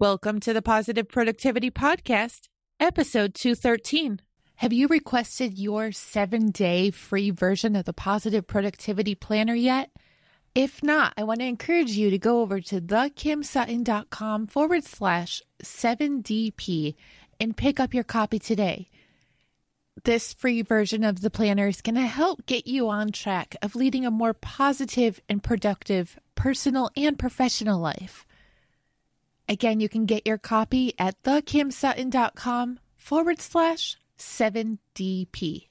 Welcome to the Positive Productivity Podcast, episode 213. Have you requested your seven day free version of the Positive Productivity Planner yet? If not, I want to encourage you to go over to thekimsutton.com forward slash 7DP and pick up your copy today. This free version of the planner is going to help get you on track of leading a more positive and productive personal and professional life. Again, you can get your copy at thekimsutton.com forward slash 7DP.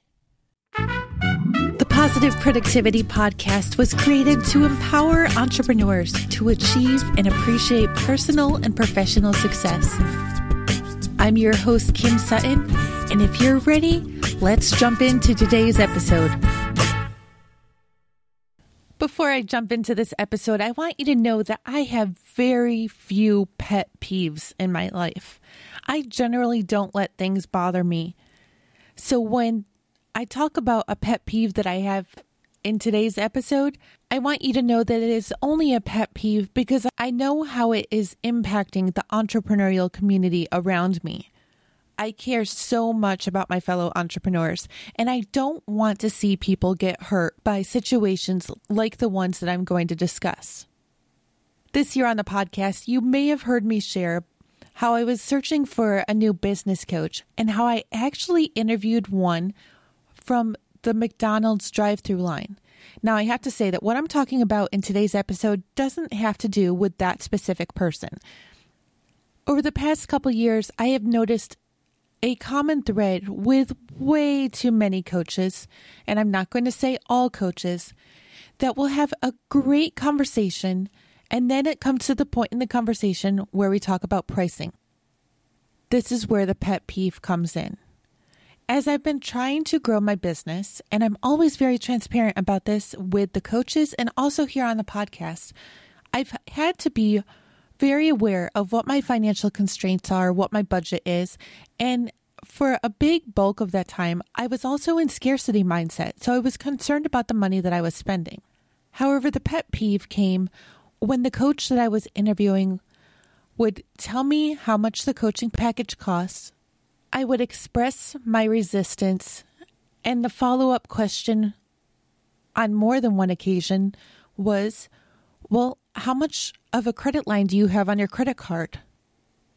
The Positive Productivity Podcast was created to empower entrepreneurs to achieve and appreciate personal and professional success. I'm your host, Kim Sutton, and if you're ready, let's jump into today's episode. I jump into this episode, I want you to know that I have very few pet peeves in my life. I generally don't let things bother me. So when I talk about a pet peeve that I have in today's episode, I want you to know that it is only a pet peeve because I know how it is impacting the entrepreneurial community around me. I care so much about my fellow entrepreneurs, and I don't want to see people get hurt by situations like the ones that I'm going to discuss. This year on the podcast, you may have heard me share how I was searching for a new business coach and how I actually interviewed one from the McDonald's drive through line. Now, I have to say that what I'm talking about in today's episode doesn't have to do with that specific person. Over the past couple years, I have noticed a common thread with way too many coaches, and I'm not going to say all coaches, that will have a great conversation, and then it comes to the point in the conversation where we talk about pricing. This is where the pet peeve comes in. As I've been trying to grow my business, and I'm always very transparent about this with the coaches and also here on the podcast, I've had to be very aware of what my financial constraints are, what my budget is, and for a big bulk of that time, I was also in scarcity mindset, so I was concerned about the money that I was spending. However, the pet peeve came when the coach that I was interviewing would tell me how much the coaching package costs. I would express my resistance, and the follow up question on more than one occasion was, Well, how much of a credit line do you have on your credit card?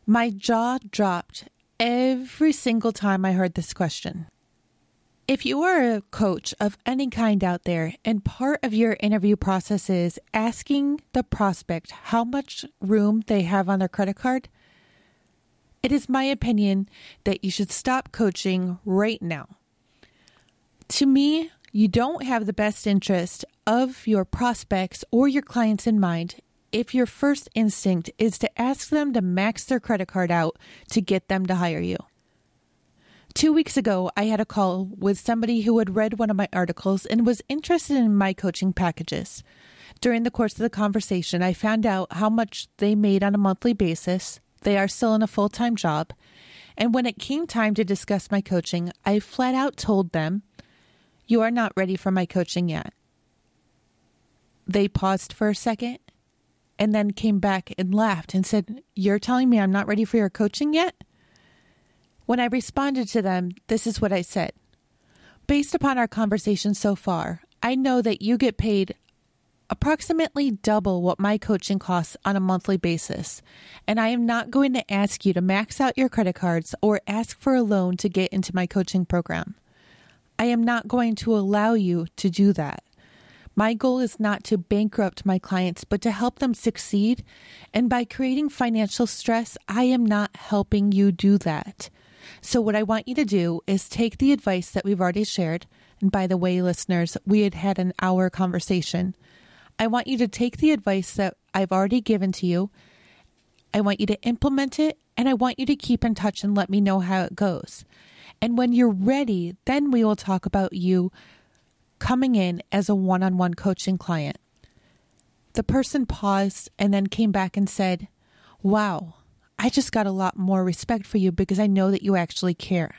My jaw dropped every single time I heard this question. If you are a coach of any kind out there and part of your interview process is asking the prospect how much room they have on their credit card, it is my opinion that you should stop coaching right now. To me, you don't have the best interest of your prospects or your clients in mind if your first instinct is to ask them to max their credit card out to get them to hire you. Two weeks ago, I had a call with somebody who had read one of my articles and was interested in my coaching packages. During the course of the conversation, I found out how much they made on a monthly basis. They are still in a full time job. And when it came time to discuss my coaching, I flat out told them, You are not ready for my coaching yet. They paused for a second and then came back and laughed and said, You're telling me I'm not ready for your coaching yet? When I responded to them, this is what I said. Based upon our conversation so far, I know that you get paid approximately double what my coaching costs on a monthly basis, and I am not going to ask you to max out your credit cards or ask for a loan to get into my coaching program. I am not going to allow you to do that. My goal is not to bankrupt my clients, but to help them succeed. And by creating financial stress, I am not helping you do that. So, what I want you to do is take the advice that we've already shared. And by the way, listeners, we had had an hour conversation. I want you to take the advice that I've already given to you. I want you to implement it, and I want you to keep in touch and let me know how it goes. And when you're ready, then we will talk about you coming in as a one on one coaching client. The person paused and then came back and said, Wow, I just got a lot more respect for you because I know that you actually care.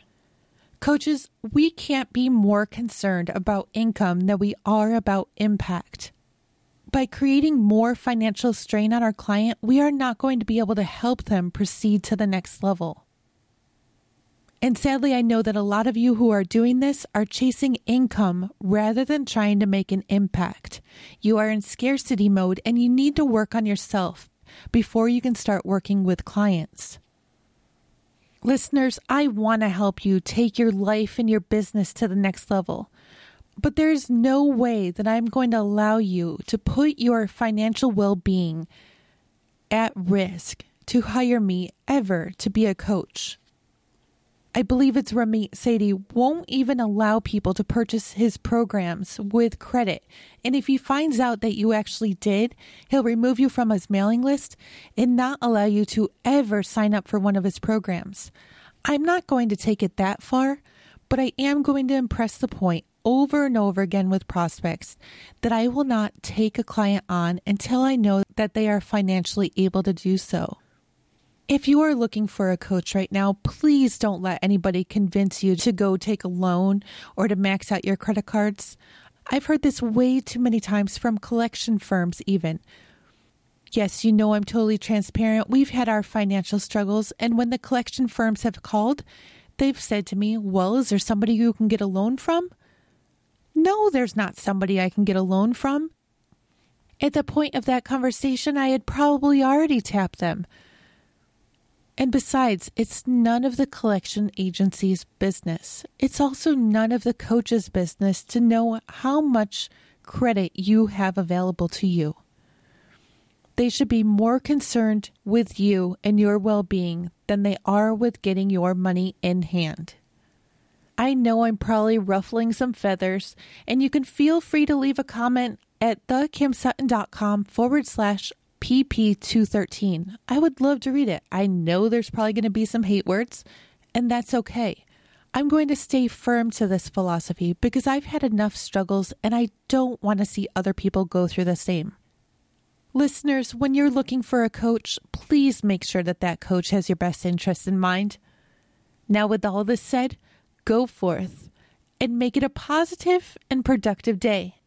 Coaches, we can't be more concerned about income than we are about impact. By creating more financial strain on our client, we are not going to be able to help them proceed to the next level. And sadly, I know that a lot of you who are doing this are chasing income rather than trying to make an impact. You are in scarcity mode and you need to work on yourself before you can start working with clients. Listeners, I want to help you take your life and your business to the next level. But there's no way that I'm going to allow you to put your financial well being at risk to hire me ever to be a coach. I believe it's Ramit Sethi won't even allow people to purchase his programs with credit. And if he finds out that you actually did, he'll remove you from his mailing list and not allow you to ever sign up for one of his programs. I'm not going to take it that far, but I am going to impress the point over and over again with prospects that I will not take a client on until I know that they are financially able to do so. If you are looking for a coach right now, please don't let anybody convince you to go take a loan or to max out your credit cards. I've heard this way too many times from collection firms, even. Yes, you know I'm totally transparent. We've had our financial struggles, and when the collection firms have called, they've said to me, Well, is there somebody you can get a loan from? No, there's not somebody I can get a loan from. At the point of that conversation, I had probably already tapped them. And besides, it's none of the collection agency's business. It's also none of the coach's business to know how much credit you have available to you. They should be more concerned with you and your well being than they are with getting your money in hand. I know I'm probably ruffling some feathers, and you can feel free to leave a comment at thekimsutton.com forward slash PP213. I would love to read it. I know there's probably going to be some hate words, and that's okay. I'm going to stay firm to this philosophy because I've had enough struggles and I don't want to see other people go through the same. Listeners, when you're looking for a coach, please make sure that that coach has your best interest in mind. Now, with all this said, go forth and make it a positive and productive day.